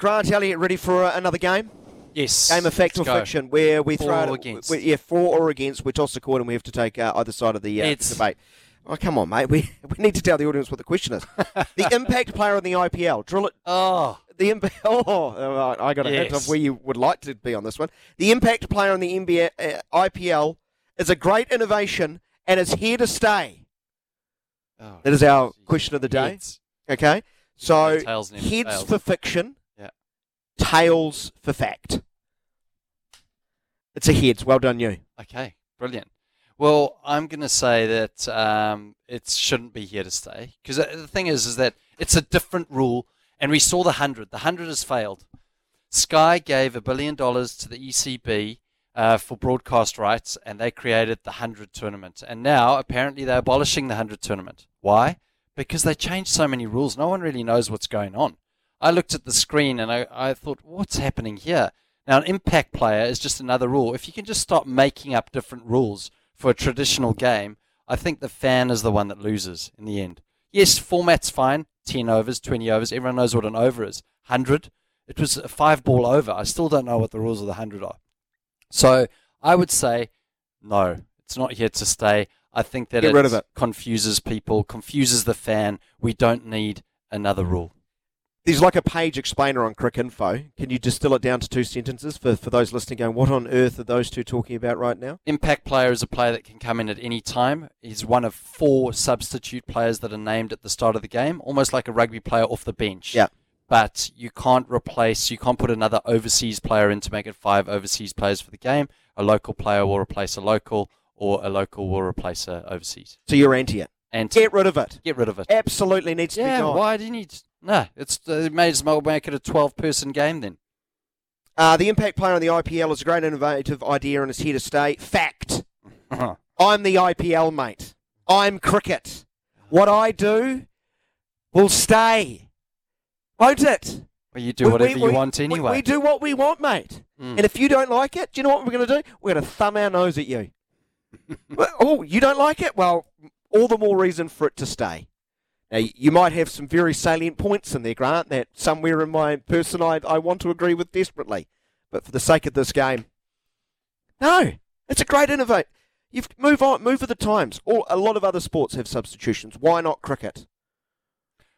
Grant Elliott ready for uh, another game? Yes. Game of fact or fiction, where we For throw or it against. we- yeah, for or against. We toss the coin and we have to take uh, either side of the uh, It's- debate. Oh, come on, mate. We, we need to tell the audience what the question is. the impact player in the IPL. Drill it. Oh, The impact. Oh, I got a hint of where you would like to be on this one. The impact player in the NBA, uh, IPL is a great innovation and is here to stay. oh. That is our question of the day. Heads. Okay, so No tails, never heads for fiction. Tails for fact. It's a heads. Well done, you. Okay, brilliant. Well, I'm going to say that um, it shouldn't be here to stay because the thing is, is that it's a different rule, and we saw the hundred. The hundred has failed. Sky gave a billion dollars to the ECB uh, for broadcast rights, and they created the hundred tournament. And now, apparently, they're abolishing the hundred tournament. Why? Because they changed so many rules. No one really knows what's going on. I looked at the screen and I, I thought, what's happening here? Now, an impact player is just another rule. If you can just stop making up different rules for a traditional game, I think the fan is the one that loses in the end. Yes, format's fine 10 overs, 20 overs. Everyone knows what an over is. 100, it was a five ball over. I still don't know what the rules of the 100 are. So I would say, no, it's not here to stay. I think that Get rid of it. confuses people, confuses the fan. We don't need another rule. There's like a page explainer on Cricinfo. Can you distill it down to two sentences for, for those listening going, what on earth are those two talking about right now? Impact player is a player that can come in at any time. He's one of four substitute players that are named at the start of the game, almost like a rugby player off the bench. Yeah. But you can't replace, you can't put another overseas player in to make it five overseas players for the game. A local player will replace a local, or a local will replace a overseas. So you're anti it. And Get rid of it. get rid of it. Absolutely needs to be Yeah, gone. why do you need? No, it's uh, may as well make it a twelve-person game then. Uh, the impact player on the IPL is a great innovative idea and is here to stay. Fact. I'm the IPL, mate. I'm cricket. What I do will stay. Won't it? Well, you do We- whatever we- you we- want anyway. We, do what we want, mate. Mm. And if you don't like it, do you know what we're going to do? We're going to thumb our nose at you. Well, oh, you don't like it? Well, all the more reason for it to stay. Now, you might have some very salient points in there, Grant, that somewhere in my person I, I want to agree with desperately. But for the sake of this game, no, it's a great innovate. You've move on, move with the times. All, a lot of other sports have substitutions. Why not cricket?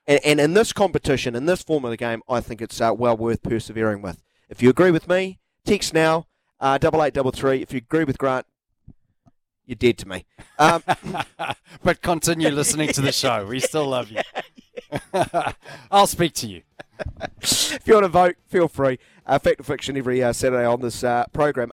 And, and in this competition, in this form of the game, I think it's uh, well worth persevering with. If you agree with me, text now, uh, double eight double three. If you agree with Grant, you're dead to me. Um, but continue listening to the show. We still love you. I'll speak to you. if you want to vote, feel free. Uh, Fact or fiction every uh, Saturday on this uh, program.